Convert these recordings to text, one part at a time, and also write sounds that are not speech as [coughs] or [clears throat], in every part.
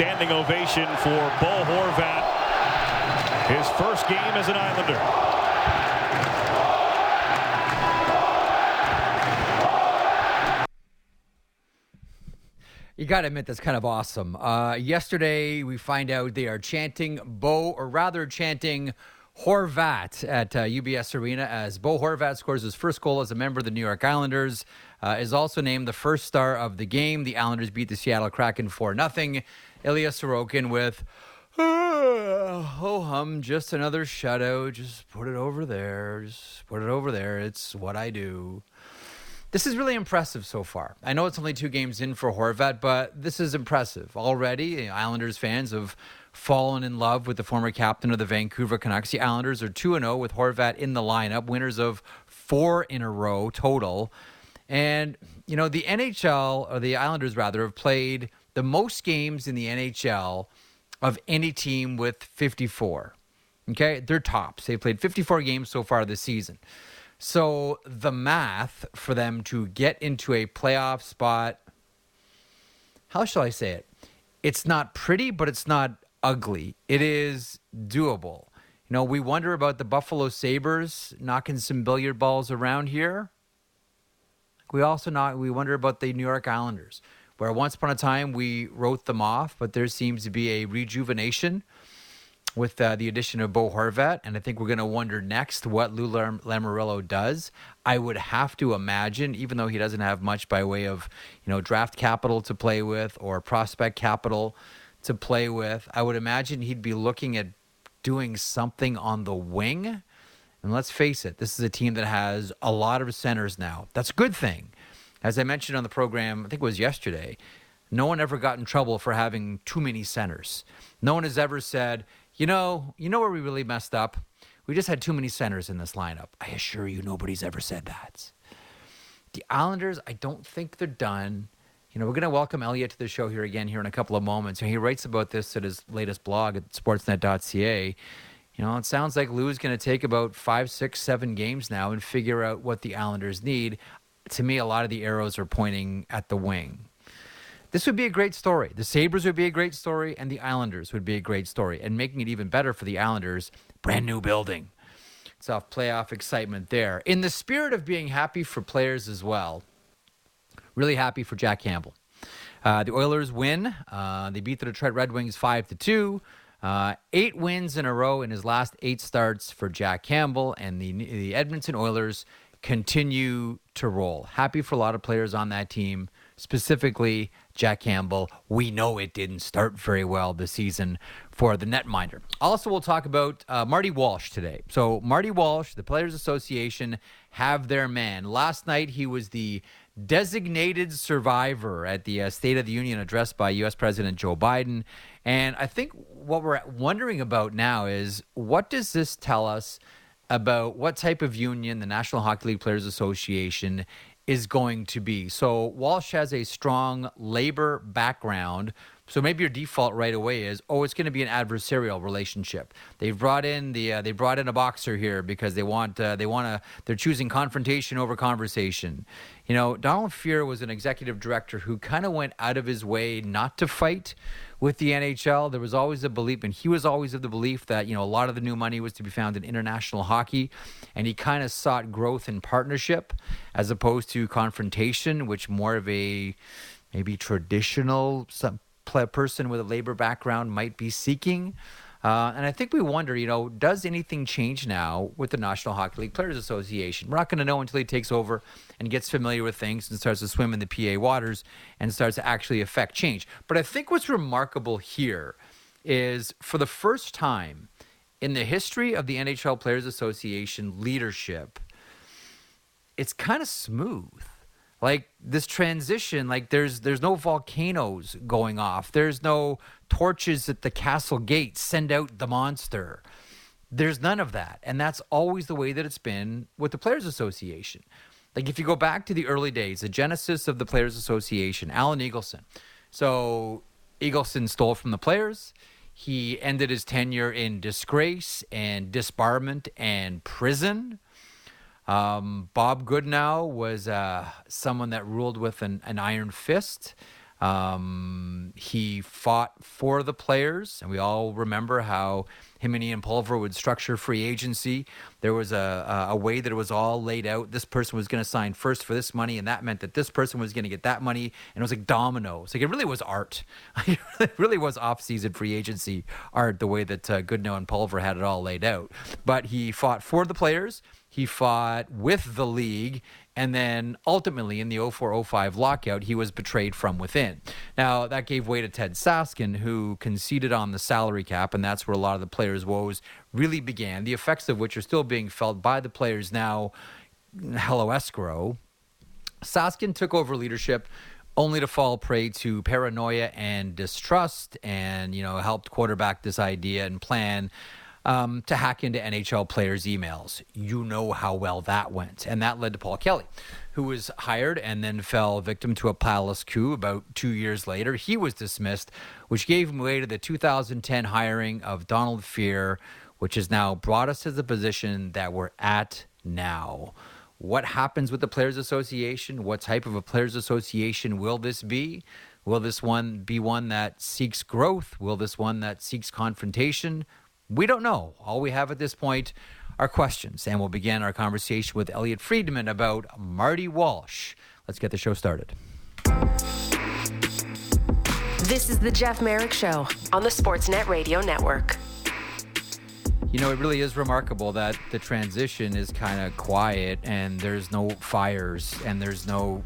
standing ovation for Bo Horvat. His first game as an Islander. You got to admit that's kind of awesome. Uh, yesterday, we find out they are chanting Bo, or rather chanting Horvat at uh, UBS Arena as Bo Horvat scores his first goal as a member of the New York Islanders. Uh, is also named the first star of the game. The Islanders beat the Seattle Kraken for nothing. Ilya Sorokin with oh hum, just another shutout. Just put it over there. Just put it over there. It's what I do. This is really impressive so far. I know it's only two games in for Horvat, but this is impressive already. Islanders fans have fallen in love with the former captain of the Vancouver Canucks. The Islanders are 2 0 with Horvat in the lineup, winners of four in a row total. And, you know, the NHL, or the Islanders rather, have played the most games in the NHL of any team with 54. Okay? They're tops. They've played 54 games so far this season. So the math for them to get into a playoff spot, how shall I say it? It's not pretty, but it's not ugly. It is doable. You know, we wonder about the Buffalo Sabres knocking some billiard balls around here. We also not we wonder about the New York Islanders, where once upon a time we wrote them off, but there seems to be a rejuvenation with uh, the addition of Bo Horvat, and I think we're going to wonder next what Lou Lam- Lamoriello does. I would have to imagine, even though he doesn't have much by way of you know draft capital to play with or prospect capital to play with, I would imagine he'd be looking at doing something on the wing. And let's face it, this is a team that has a lot of centers now. That's a good thing. As I mentioned on the program, I think it was yesterday, no one ever got in trouble for having too many centers. No one has ever said, you know, you know where we really messed up? We just had too many centers in this lineup. I assure you, nobody's ever said that. The Islanders, I don't think they're done. You know, we're going to welcome Elliotte to the show here again here in a couple of moments. And he writes about this at his latest blog at sportsnet.ca. You know, it sounds like Lou is going to take about five, six, seven games now and figure out what the Islanders need. To me, a lot of the arrows are pointing at the wing. This would be a great story. The Sabres would be a great story, and the Islanders would be a great story. And making it even better for the Islanders, brand new building. It's off playoff excitement there. In the spirit of being happy for players as well, really happy for Jack Campbell. Uh, the Oilers win. Uh, they beat the Detroit Red Wings 5 to 2. Uh, eight wins in a row in his last eight starts for Jack Campbell, and the, the Edmonton Oilers continue to roll. Happy for a lot of players on that team specifically Jack Campbell. We know it didn't start very well this season for the netminder. Also, we'll talk about uh, Marty Walsh today. So, Marty Walsh, the Players Association, have their man. Last night, he was the designated survivor at the uh, State of the Union address by U.S. President Joe Biden. And I think what we're wondering about now is what does this tell us about what type of union the National Hockey League Players Association is going to be. So Walsh has a strong labor background. So maybe your default right away is, oh, it's going to be an adversarial relationship. They've brought in the uh, they brought in a boxer here because they want uh, they want to they're choosing confrontation over conversation. You know, Donald Fehr was an executive director who kind of went out of his way not to fight with the NHL. There was always a belief, and he was always of the belief that, you know, a lot of the new money was to be found in international hockey. And he kind of sought growth and partnership as opposed to confrontation, which more of a maybe traditional person with a labor background might be seeking. Uh, and I think we wonder, you know, does anything change now with the National Hockey League Players Association? We're not going to know until he takes over and gets familiar with things and starts to swim in the PA waters and starts to actually affect change. But I think what's remarkable here is for the first time in the history of the NHL Players Association leadership, it's kind of smooth like this transition like there's there's no volcanoes going off there's no torches at the castle gate send out the monster. There's none of that and that's always the way that it's been with the players association. Like if you go back to the early days the genesis of the players association alan eagleson. So eagleson stole from the players. He ended his tenure in disgrace and disbarment and prison. Um, Bob Goodenow was uh, someone that ruled with an, an iron fist. Um, he fought for the players, and we all remember how him and Ian Pulver would structure free agency. There was a, a way that it was all laid out. This person was going to sign first for this money, and that meant that this person was going to get that money. And it was like dominoes. Like it really was art. [laughs] it really was off-season free agency art, the way that uh, Goodenow and Pulver had it all laid out. But he fought for the players. He fought with the league, and then ultimately in the 0405 lockout, he was betrayed from within. Now, that gave way to Ted Saskin, who conceded on the salary cap, and that's where a lot of the players' woes really began, the effects of which are still being felt by the players now. Hello, escrow. Saskin took over leadership only to fall prey to paranoia and distrust and you know helped quarterback this idea and plan um, to hack into NHL players' emails. You know how well that went. And that led to Paul Kelly, who was hired and then fell victim to a palace coup about two years later. He was dismissed, which gave way to the 2010 hiring of Donald Fehr, which has now brought us to the position that we're at now. What happens with the Players Association? What type of a Players Association will this be? Will this one be one that seeks growth? Will this one that seeks confrontation? We don't know. All we have at this point are questions, and we'll begin our conversation with Elliotte Friedman about Marty Walsh. Let's get the show started. This is the Jeff Marek Show on the Sportsnet Radio Network. You know, it really is remarkable that the transition is kind of quiet and there's no fires and there's no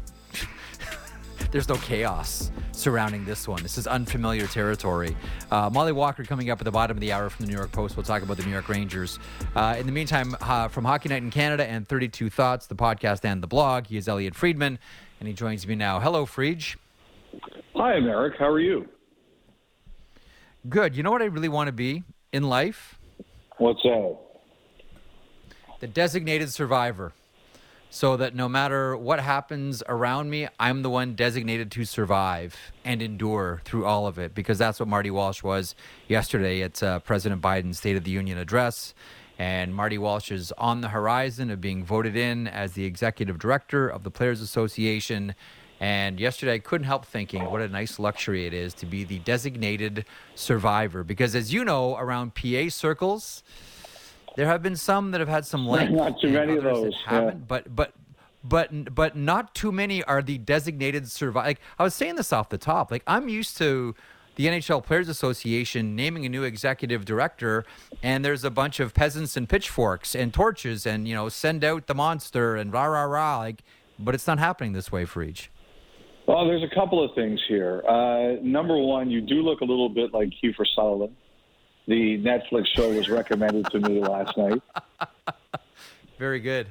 there's no chaos surrounding this one. This is unfamiliar territory. Uh, Molly Walker coming up at the bottom of the hour from the New York Post. We'll talk about the New York Rangers. Uh, in the meantime, uh, from Hockey Night in Canada and 32 Thoughts, the podcast and the blog, he is Elliotte Friedman, and he joins me now. Hello, Friedge. Hi, I'm Eric. How are you? Good. You know what I really want to be in life? What's that? The designated survivor so that no matter what happens around me, I'm the one designated to survive and endure through all of it because that's what Marty Walsh was yesterday at uh, President Biden's State of the Union address. And Marty Walsh is on the horizon of being voted in as the executive director of the Players Association. And yesterday, I couldn't help thinking what a nice luxury it is to be the designated survivor. Because as you know, around PA circles, there have been some that have had some length. Not too many of those. haven't, yeah. but but but but not too many are the designated survivor. Like I was saying this off the top. Like I'm used to the NHL Players Association naming a new executive director, and there's a bunch of peasants and pitchforks and torches, and you know send out the monster and rah rah rah. Like, but it's not happening this way for each. Well, there's a couple of things here. Uh, number one, you do look a little bit like Kiefer Sutherland the Netflix show was recommended to me last night. [laughs] Very good.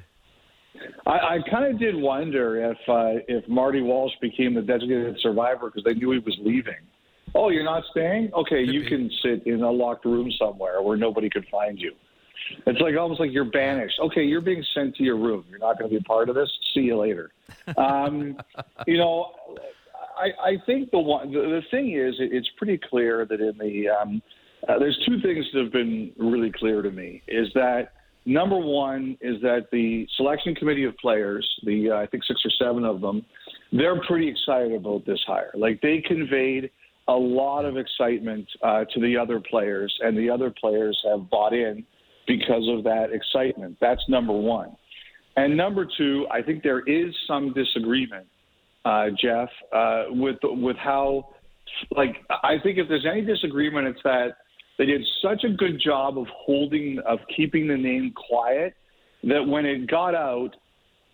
I, I kind of did wonder if uh, if Marty Walsh became the designated survivor because they knew he was leaving. Oh, you're not staying? Okay, you can sit in a locked room somewhere where nobody could find you. It's like almost like you're banished. Okay, you're being sent to your room. You're not going to be a part of this. See you later. Um, [laughs] you know, I, I think the one the, the thing is, it, it's pretty clear that in the um, uh, there's two things that have been really clear to me. Is that number one is that the selection committee of players, the uh, I think six or seven of them, they're pretty excited about this hire. Like they conveyed a lot of excitement uh, to the other players, and the other players have bought in because of that excitement. That's number one. And number two, I think there is some disagreement, uh, Jeff, uh, with with how. Like I think if there's any disagreement, it's that they did such a good job of holding, of keeping the name quiet that when it got out,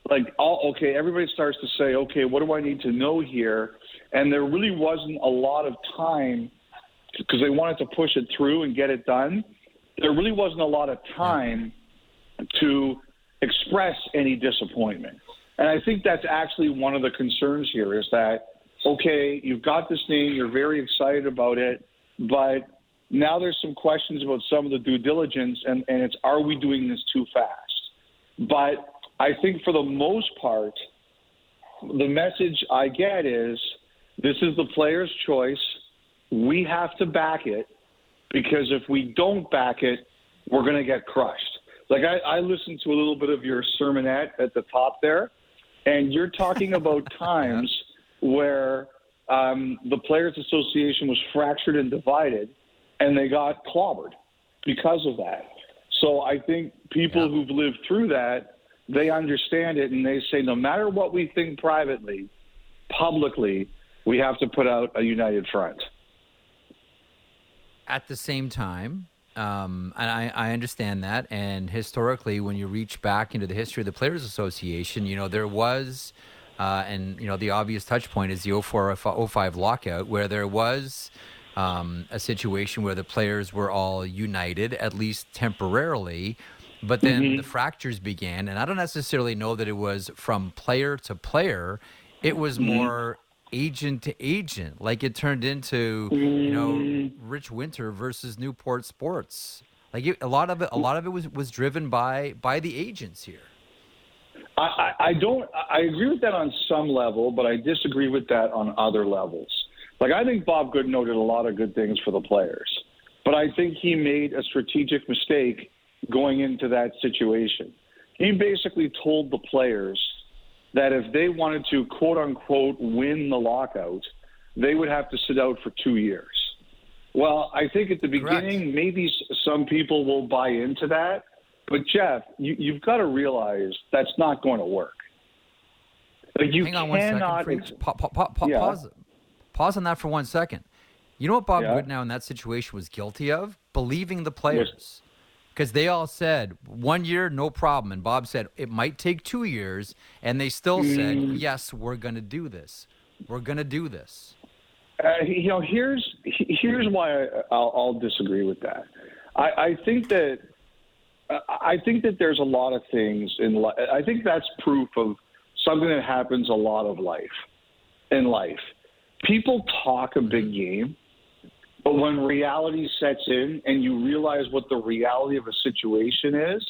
like, all, okay, everybody starts to say, okay, what do I need to know here? And there really wasn't a lot of time because they wanted to push it through and get it done. There really wasn't a lot of time to express any disappointment. And I think that's actually one of the concerns here is that, okay, you've got this name, you're very excited about it, but now there's some questions about some of the due diligence, and, and it's are we doing this too fast? But I think for the most part, the message I get is this is the player's choice. We have to back it because if we don't back it, we're going to get crushed. Like I, I listened to a little bit of your sermonette at the top there, and you're talking about [laughs] times where um, the Players Association was fractured and divided, and they got clobbered because of that. So I think people Yeah. who've lived through that, they understand it, and they say no matter what we think privately, publicly, we have to put out a united front. At the same time, um, and I, I understand that. And historically, when you reach back into the history of the Players Association, you know, there was, uh, and, you know, the obvious touch point is the 04 05 lockout, where there was um, a situation where the players were all united, at least temporarily. But then mm-hmm. the fractures began. And I don't necessarily know that it was from player to player, it was mm-hmm. more agent to agent. Like it turned into, you know, mm. Rich Winter versus Newport Sports. Like it, a lot of it, a lot of it was was driven by by the agents here. I, I don't. I agree with that on some level, but I disagree with that on other levels. Like I think Bob Goodenow did a lot of good things for the players, but I think he made a strategic mistake going into that situation. He basically told the players that if they wanted to quote unquote win the lockout, they would have to sit out for two years. Well, I think at the Correct. beginning, maybe some people will buy into that. But Jeff, you, you've got to realize that's not going to work. Like you Hang on cannot. Freaks. Pa- pa- pa- pa- Yeah. Pause. Pause on that for one second. You know what Bob Yeah. Goodenow in that situation was guilty of? Believing the players. Because they all said one year, no problem. And Bob said it might take two years. And they still said, Mm. yes, we're going to do this. We're going to do this. Uh, you know, here's here's why I, I'll, I'll disagree with that. I, I think that I- I think that there's a lot of things in life. I think that's proof of something that happens a lot of life in life. People talk a mm-hmm. big game, but when reality sets in and you realize what the reality of a situation is,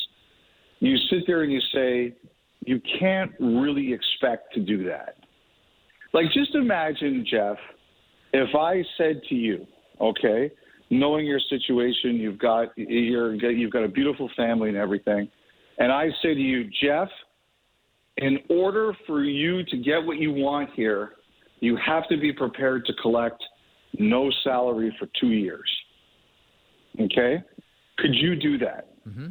you sit there and you say, you can't really expect to do that. Like, just imagine, Jeff, if I said to you, okay, knowing your situation, you've got you're, you've got a beautiful family and everything, and I say to you, Jeff, in order for you to get what you want here, you have to be prepared to collect no salary for two years. Okay, could you do that? Mm-hmm.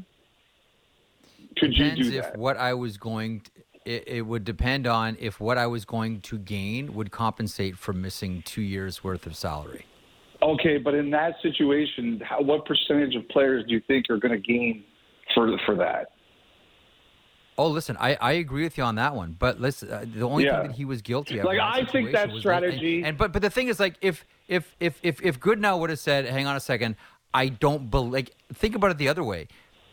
Could you Depends do if that? what I was going to, it, it would depend on if what I was going to gain would compensate for missing two years worth of salary. Okay, but in that situation, how, what percentage of players do you think are going to gain for for that? Oh, listen, I, I agree with you on that one. But listen, uh, the only Yeah. thing that he was guilty of, Like, I think that was and- strategy- And, but but the thing is, like, if if if if if Goodenow would have said, "Hang on a second, I don't believe." Like, think about it the other way.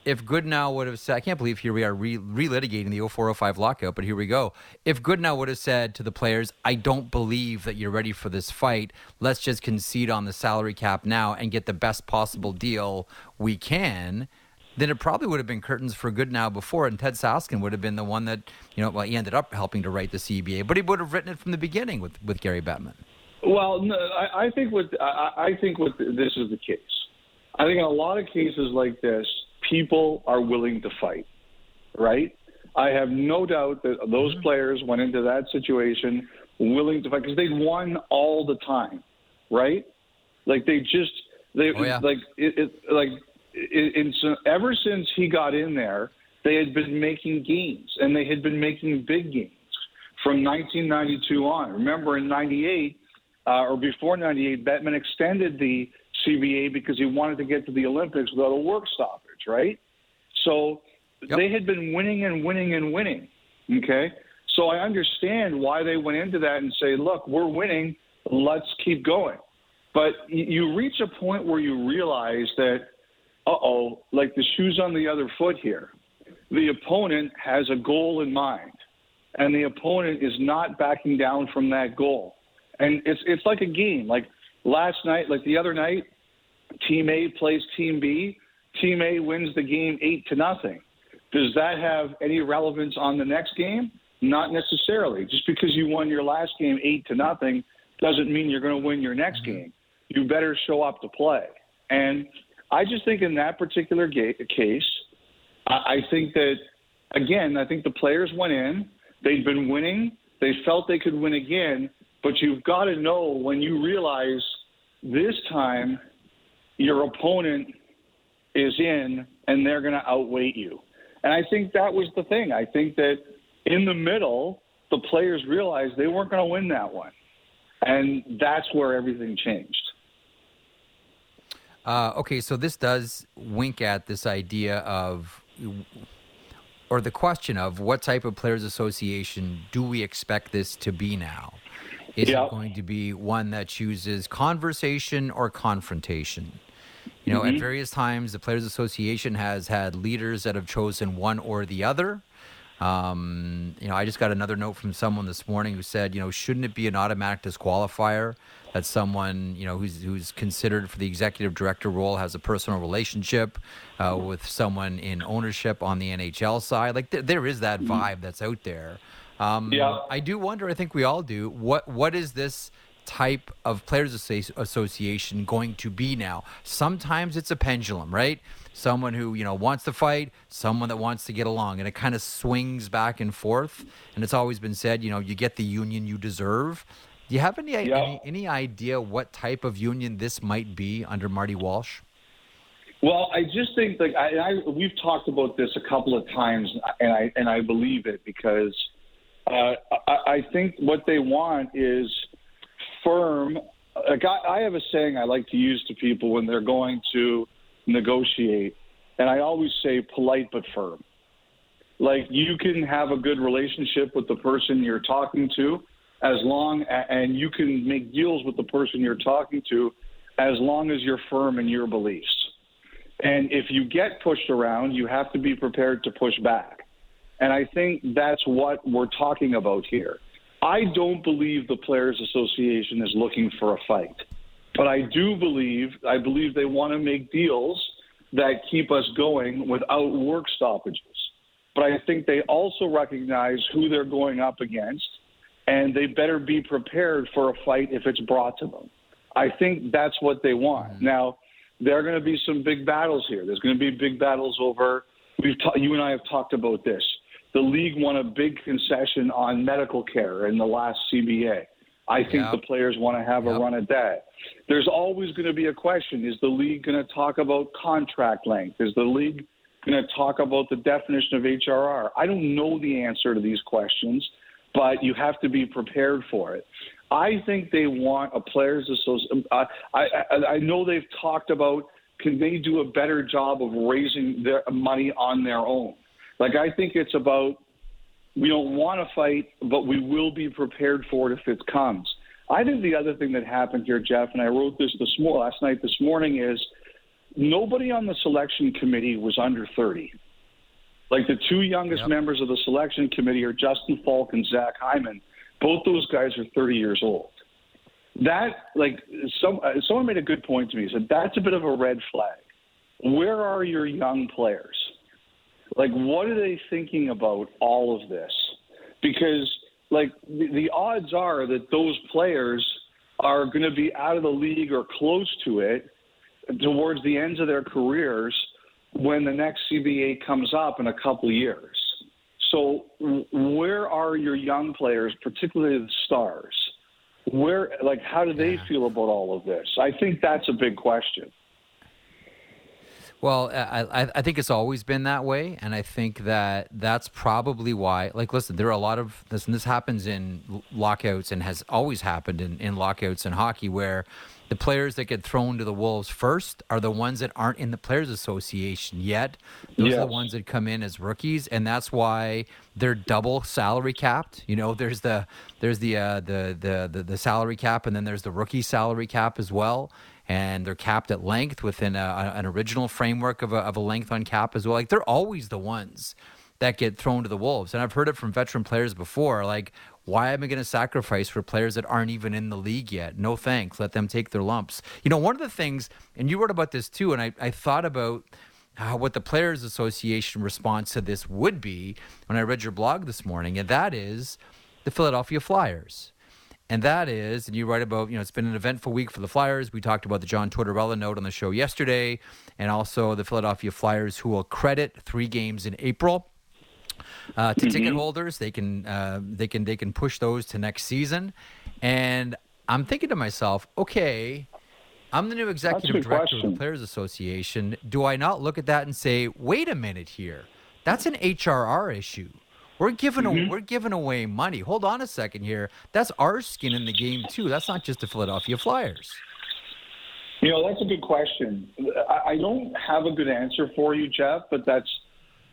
If Goodenow would have said, "I can't believe here we are re- relitigating the 0405 lockout," but here we go. If Goodenow would have said to the players, "I don't believe that you're ready for this fight. Let's just concede on the salary cap now and get the best possible deal we can." Then it probably would have been curtains for Goodenow before, and Ted Saskin would have been the one that, you know, well, he ended up helping to write the CBA, but he would have written it from the beginning with, with Gary Bettman. Well, no, I, I think what I, I think what this is the case. I think in a lot of cases like this, people are willing to fight, right? I have no doubt that those Mm-hmm. players went into that situation willing to fight because they won all the time, right? Like they just they Oh, yeah. like it, it like ever since he got in there, they had been making gains and they had been making big gains from 1992 on. Remember in '98 uh, or before '98, Bettman extended the CBA because he wanted to get to the Olympics without a work stoppage, right? So Yep. they had been winning and winning and winning. Okay, so I understand why they went into that and say, "Look, we're winning. Let's keep going." But you reach a point where you realize that, uh oh, like the shoes on the other foot here. The opponent has a goal in mind, and the opponent is not backing down from that goal. And it's it's like a game. Like last night, like the other night, Team A plays Team B. Team A wins the game eight to nothing. Does that have any relevance on the next game? Not necessarily. Just because you won your last game eight to nothing doesn't mean you're going to win your next game. You better show up to play. And I just think in that particular ga- case, I, I think that again, I think the players went in. They'd been winning. They felt they could win again. but you've got to know when you realize this time your opponent is in and they're going to outweigh you. And I think that was the thing. I think that in the middle, the players realized they weren't going to win that one. And that's where everything changed. Uh, okay, so this does wink at this idea of, or the question of what type of players' association do we expect this to be now? Is it going to be one that chooses conversation or confrontation? You know, mm-hmm. at various times, the Players Association has had leaders that have chosen one or the other. Um, you know, I just got another note from someone this morning who said, you know, shouldn't it be an automatic disqualifier that someone, you know, who's who's considered for the executive director role has a personal relationship uh, with someone in ownership on the NHL side? Like, th- there is that mm-hmm. vibe that's out there. Um, yeah. I do wonder. I think we all do. What What is this? type of players association going to be now sometimes it's a pendulum right someone who you know wants to fight, someone that wants to get along, and it kind of swings back and forth. And it's always been said, you know, you get the union you deserve. Do you have any yeah. any, any idea what type of union this might be under Marty Walsh? Well, I just think like I, I we've talked about this a couple of times, and I and I believe it because uh, I, I think what they want is firm. Like I, I have a saying I like to use to people when they're going to negotiate. And I always say polite but firm. Like you can have a good relationship with the person you're talking to as long and you can make deals with the person you're talking to as long as you're firm in your beliefs. And if you get pushed around, you have to be prepared to push back. And I think that's what we're talking about here. I don't believe the Players Association is looking for a fight. But I do believe, I believe they want to make deals that keep us going without work stoppages. But I think they also recognize who they're going up against, and they better be prepared for a fight if it's brought to them. I think that's what they want. Mm-hmm. Now, there are going to be some big battles here. There's going to be big battles over. We've ta- you and I have talked about this. The league won a big concession on medical care in the last CBA. I think yep. the players want to have a run at that. There's always going to be a question is the league going to talk about contract length? Is the league going to talk about the definition of HRR? I don't know the answer to these questions, but you have to be prepared for it. I think they want a players association. Uh, I, I, I know they've talked about can they do a better job of raising their money on their own. Like I think it's about we don't want to fight, but we will be prepared for it if it comes. I think the other thing that happened here, Jeff, and I wrote this this morning, last night, this morning, is nobody on the selection committee was under 30. Like the two youngest yep. members of the selection committee are Justin Falk and Zach Hyman. Both those guys are 30 years old. That, like, some uh, someone made a good point to me. He said that's a bit of a red flag. Where are your young players? Like, what are they thinking about all of this? Because, like, the, the odds are that those players are going to be out of the league or close to it towards the ends of their careers when the next CBA comes up in a couple of years. So, where are your young players, particularly the stars? Where, like, how do they feel about all of this? I think that's a big question. Well, I, I think it's always been that way, and I think that that's probably why. Like, listen, there are a lot of this, and this happens in lockouts, and has always happened in, in lockouts in hockey, where the players that get thrown to the wolves first are the ones that aren't in the players association yet. Those yes. are the ones that come in as rookies, and that's why they're double salary capped. You know, there's the there's the uh, the, the the the salary cap, and then there's the rookie salary cap as well and they're capped at length within a, an original framework of a, of a length on cap as well. Like they're always the ones that get thrown to the wolves. And I've heard it from veteran players before, like, why am I going to sacrifice for players that aren't even in the league yet? No thanks. Let them take their lumps. You know, one of the things, and you wrote about this too, and I, I thought about uh, what the Players Association response to this would be when I read your blog this morning, and that is the Philadelphia Flyers. And that is, and you write about, you know, it's been an eventful week for the Flyers. We talked about the John Tortorella note on the show yesterday, and also the Philadelphia Flyers, who will credit three games in April. uh, to Mm-hmm. ticket holders. They can uh, they can they can push those to next season. And I'm thinking to myself, okay, I'm the new executive director of the Players Association. Do I not look at that and say, wait a minute here, that's an HRR issue. We're giving Mm-hmm. a, we're giving away money. Hold on a second here. That's our skin in the game too. That's not just the Philadelphia Flyers. You know, that's a good question. I, I don't have a good answer for you, Jeff, but that's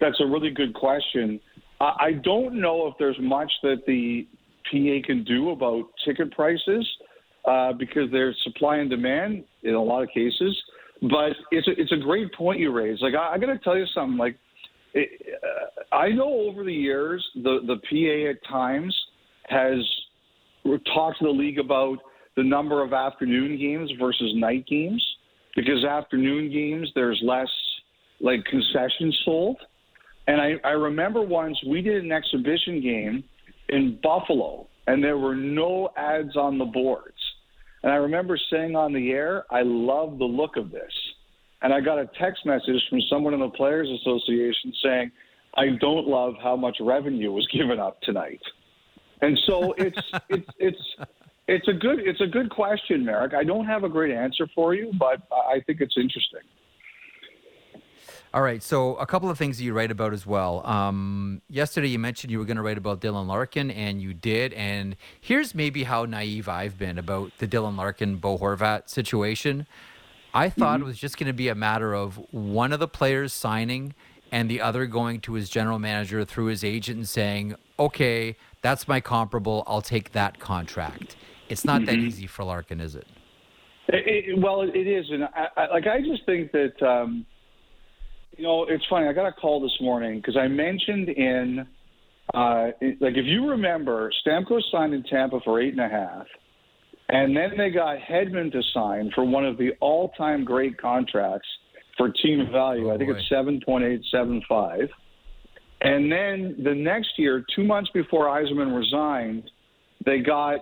that's a really good question. I, I don't know if there's much that the PA can do about ticket prices uh, because there's supply and demand in a lot of cases. But it's a, it's a great point you raise. Like I, I got to tell you something. Like it, uh, I know over the years the the PA at times has talked to the league about the number of afternoon games versus night games because afternoon games there's less like concessions sold. And I, I remember once we did an exhibition game in Buffalo and there were no ads on the boards. And I remember saying on the air, I love the look of this. And I got a text message from someone in the Players Association saying, I don't love how much revenue was given up tonight. And so it's [laughs] it's it's it's a good it's a good question, Marek. I don't have a great answer for you, but I think it's interesting. All right, so a couple of things that you write about as well. Um, yesterday, you mentioned you were going to write about Dylan Larkin, and you did. And here's maybe how naive I've been about the Dylan Larkin Bo Horvat situation. I thought it was just going to be a matter of one of the players signing and the other going to his general manager through his agent and saying, "Okay, that's my comparable. I'll take that contract." It's not that easy for Larkin, is it? It, it, well, it is, and I, I, like I just think that um, you know it's funny. I got a call this morning because I mentioned in uh, it- like if you remember, Stamkos signed in Tampa for eight and a half, and then they got Hedman to sign for one of the all-time great contracts for team value. Oh, I think boy. it's seven point eight seven five. And then the next year, two months before Yzerman resigned, they got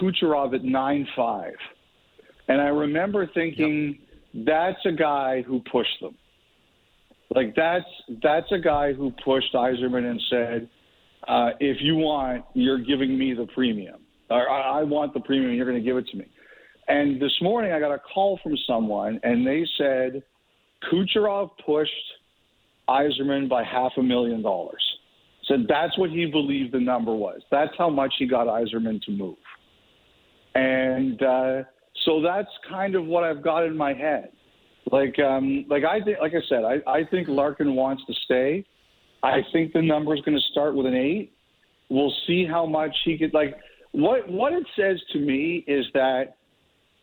Kucherov at nine five. And I remember thinking, that's a guy who pushed them. Like that's that's a guy who pushed Yzerman and said, uh, if you want, you're giving me the premium, or I, I want the premium, you're going to give it to me. And this morning, I got a call from someone, and they said Kucherov pushed Yzerman by half a million dollars. Said that's what he believed the number was. That's how much he got Yzerman to move. And uh, so that's kind of what I've got in my head. Like, um, like I think, like I said, I, I think Larkin wants to stay. I think the number is going to start with an eight. We'll see how much he could. Like, what what it says to me is that,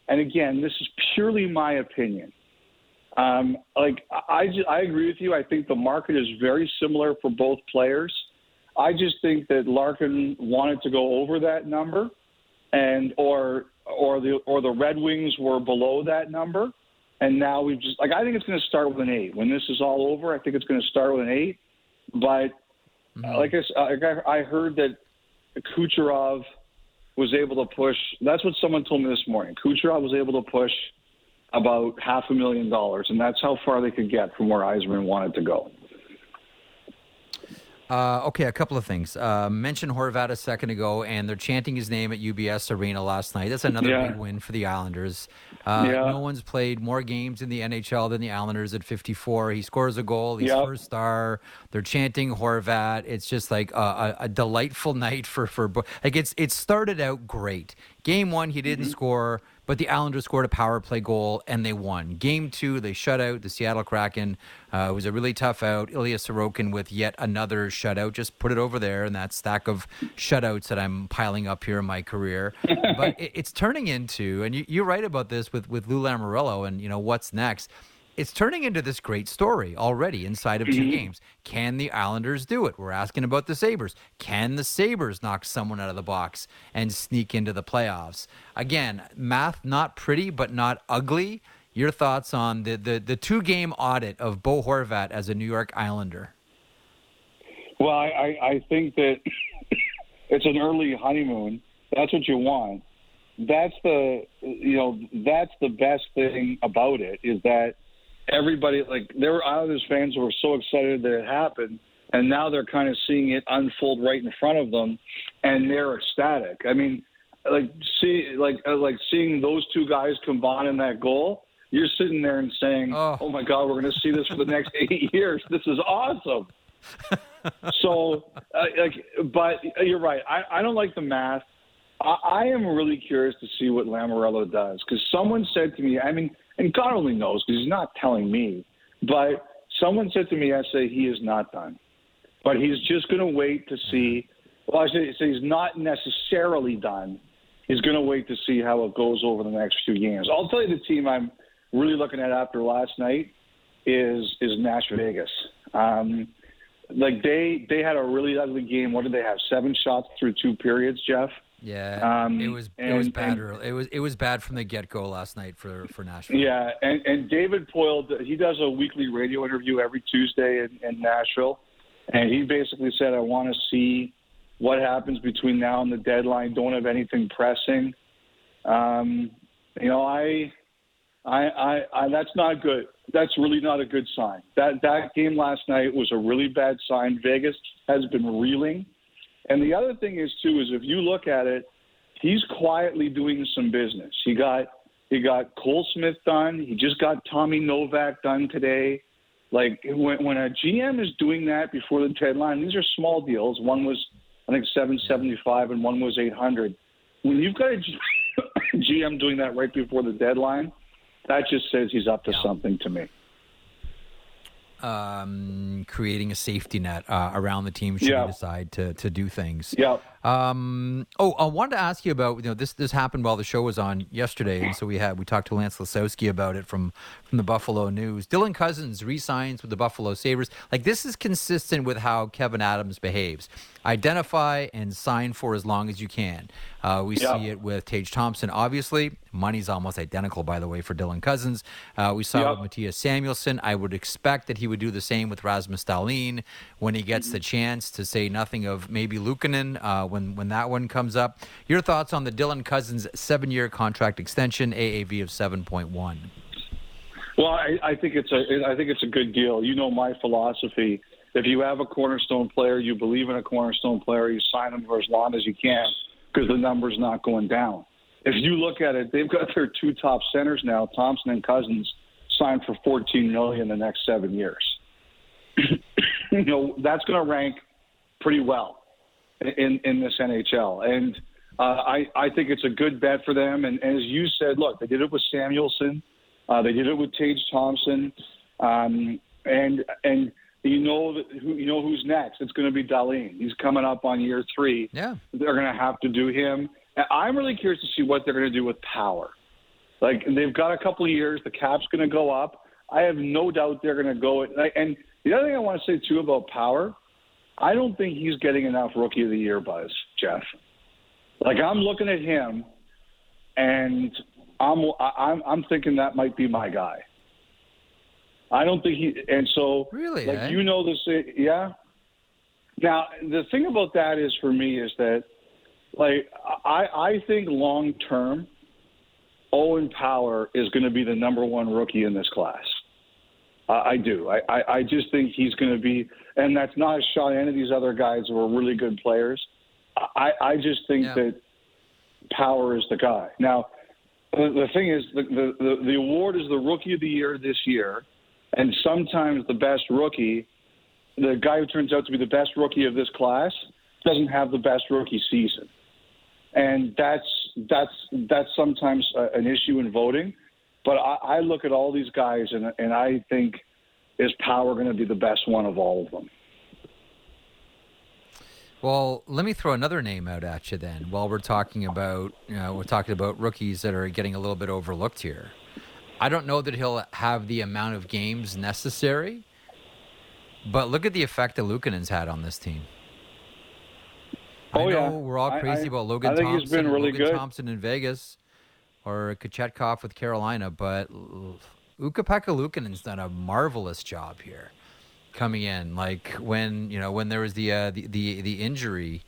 and again, this is purely my opinion. Um, like, I I agree with you. I think the market is very similar for both players. I just think that Larkin wanted to go over that number, and or or the or the Red Wings were below that number, and now we've just like I think it's going to start with an eight. When this is all over, I think it's going to start with an eight. But uh, like I, s- like I I heard that Kucherov was able to push. That's what someone told me this morning. Kucherov was able to push about half a million dollars, and that's how far they could get from where Yzerman wanted to go. Uh, okay, a couple of things. Uh, mentioned Horvat a second ago, and they're chanting his name at UBS Arena last night. That's another Yeah. big win for the Islanders. Uh, Yeah. No one's played more games in the NHL than the Islanders at 54. He scores a goal. He's Yep. first star. They're chanting Horvat. It's just like a, a, a delightful [laughs] night for for like it's it started out great. Game one, he didn't score, but the Islanders scored a power play goal and they won. Game two, they shut out the Seattle Kraken. Uh, it was a really tough out. Ilya Sorokin with yet another shutout. Just put it over there in that stack of shutouts that I'm piling up here in my career. but [laughs] it, it's turning into, and you, you write about this with with Lou Lamoriello, and you know what's next. It's turning into this great story already inside of 2 mm-hmm. games. Can the Islanders do it? We're asking about the Sabres. Can the Sabres knock someone out of the box and sneak into the playoffs? Again, math not pretty, but not ugly. Your thoughts on the, the, the two game audit of Bo Horvat as a New York Islander? Well, I, I, I think that [coughs] it's an early honeymoon. That's what you want. That's the you know that's the best thing about it is that everybody like there were Islanders fans who were so excited that it happened, and now they're kind of seeing it unfold right in front of them, and they're ecstatic. I mean, like see, like uh, like seeing those two guys combine in that goal. You're sitting there and saying, Oh. "Oh, my God, we're going to see this for the next [laughs] eight years. This is awesome." [laughs] so, uh, like, but you're right. I, I don't like the math. I, I am really curious to see what Lamoriello does because someone said to me, I mean, and God only knows because he's not telling me, but someone said to me, I say he is not done, but he's just going to wait to see. Well, I say, he's not necessarily done. He's going to wait to see how it goes over the next few games. I'll tell you the team I'm really looking at after last night is is Nash Vegas. Um, like they they had a really ugly game. What did they have? Seven shots through two periods, Jeff. Yeah, Um, it was it was bad. and- early. It was it was bad from the get go last night for for Nashville. Yeah, and, and David Poile, he does a weekly radio interview every Tuesday in, in Nashville, and he basically said, "I want to see what happens between now and the deadline. Don't have anything pressing." Um, you know, I, I, I, I, that's not good. That's really not a good sign. That that game last night was a really bad sign. Vegas has been reeling, and the other thing is too is if you look at it, he's quietly doing some business. He got he got Cole Smith done. He just got Tommy Novak done today. Like when when a GM is doing that before the deadline, these are small deals. One was I think seven seventy five, and one was eight hundred. When you've got a GM [coughs] doing that right before the deadline, that just says he's up to Yeah. something to me. Um, creating a safety net uh, around the team should Yeah. decide to to do things. Yeah. Um, oh, I wanted to ask you about you know this this happened while the show was on yesterday, and so we had we talked to Lance Lysowski about it from from the Buffalo News. Dylan Cozens resigns with the Buffalo Sabres. Like this is consistent with how Kevyn Adams behaves. Identify and sign for as long as you can. Uh, we Yeah. see it with Tage Thompson. Obviously, money's almost identical, by the way, for Dylan Cozens. Uh, we saw it Yeah. with Mattias Samuelsson. I would expect that he would do the same with Rasmus Dahlin when he gets the chance. To say nothing of maybe Luukkonen uh, when when that one comes up. Your thoughts on the Dylan Cozens seven-year contract extension, AAV of seven point one? Well, I, I think it's a I think it's a good deal. You know my philosophy. If you have a cornerstone player, you believe in a cornerstone player, you sign him for as long as you can because the number's not going down. If you look at it, they've got their two top centers now, Thompson and Cozens, signed for 14 million the next seven years. [clears throat] you know that's going to rank pretty well in in this NHL, and uh, I I think it's a good bet for them. And, and as you said, look, they did it with Samuelsson, uh, they did it with Tage Thompson, um, and and you know that who you know who's next. It's going to be Dahlin. He's coming up on year three. Yeah. They're going to have to do him. And I'm really curious to see what they're going to do with Power. Like they've got a couple of years. The cap's going to go up. I have no doubt they're going to go. And the other thing I want to say too about Power, I don't think he's getting enough Rookie of the Year buzz, Jeff. Like I'm looking at him, and I'm I'm I'm thinking that might be my guy. I don't think he. And so, Really, like eh? you know this, yeah. Now the thing about that is for me is that, like I I think long term, Owen Power is going to be the number one rookie in this class. I, I do. I, I I just think he's going to be, and that's not a shot at any of these other guys who are really good players. I I just think Yeah. that Power is the guy. Now, the, the thing is, the, the the the award is the rookie of the year this year, and sometimes the best rookie, the guy who turns out to be the best rookie of this class, doesn't have the best rookie season, and that's that's that's sometimes an issue in voting. But I, I look at all these guys, and and I think is Power going to be the best one of all of them? Well, let me throw another name out at you then. While we're talking about, you know, we're talking about rookies that are getting a little bit overlooked here. I don't know that he'll have the amount of games necessary, but look at the effect that Luukkonen's had on this team. I Oh, know yeah. we're all crazy I- about Logan I think he's Thompson, been really Logan good. Thompson in Vegas, or Kochetkov with Carolina, but Ukko-Pekka Luukkonen's done a marvelous job here coming in. Like when you know when there was the uh, the, the the injury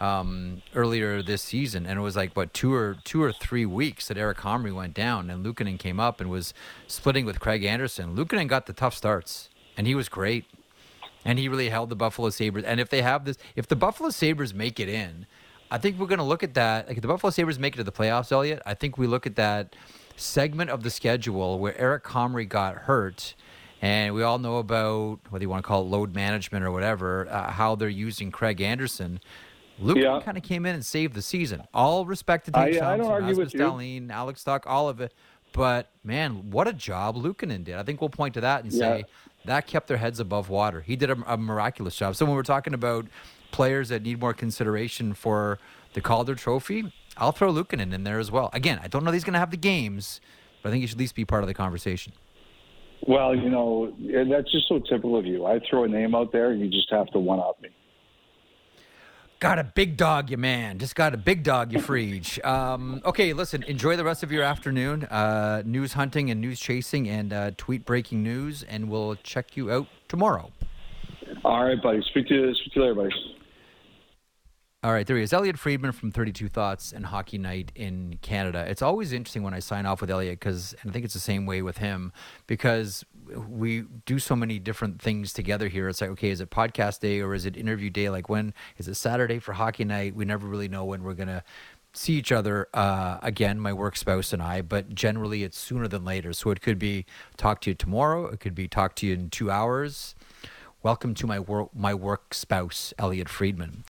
um, earlier this season, and it was like what two or two or three weeks that Eric Comrie went down, and Luukkonen came up and was splitting with Craig Anderson. Luukkonen got the tough starts, and he was great. and he really held the Buffalo Sabres. And if they have this, if the Buffalo Sabres make it in, I think we're going to look at that. Like if the Buffalo Sabres make it to the playoffs, Elliotte, I think we look at that segment of the schedule where Eric Comrie got hurt. And we all know about whether you want to call it load management or whatever, uh, how they're using Craig Anderson. Luke Yeah. kind of came in and saved the season. All respect to I- Dave I don't argue with you. Alex Stalock, all of it. But man, what a job Luukkonen did. I think we'll point to that and say that kept their heads above water. He did a, a miraculous job. So when we're talking about players that need more consideration for the Calder Trophy, I'll throw Luukkonen in there as well. Again, I don't know that he's going to have the games, but I think he should at least be part of the conversation. Well, you know, that's just so typical of you. I throw a name out there, and you just have to one up me. Got a big dog, you man. Just got a big dog, you freege. [laughs] Um, okay, listen. Enjoy the rest of your afternoon. Uh, news hunting and news chasing and uh, tweet breaking news, and we'll check you out tomorrow. All right, buddy. Speak to you, speak to you later, buddy. All right, there he is. Elliotte Friedman from 32 Thoughts and Hockey Night in Canada. It's always interesting when I sign off with Elliotte because, and I think it's the same way with him, because we do so many different things together here. It's like, okay, is it podcast day or is it interview day? Like, when is it Saturday for Hockey Night? We never really know when we're going to see each other uh, again, my work spouse and I, but generally it's sooner than later. So it could be talk to you tomorrow, it could be talk to you in two hours. Welcome to my work, my work spouse, Elliotte Friedman.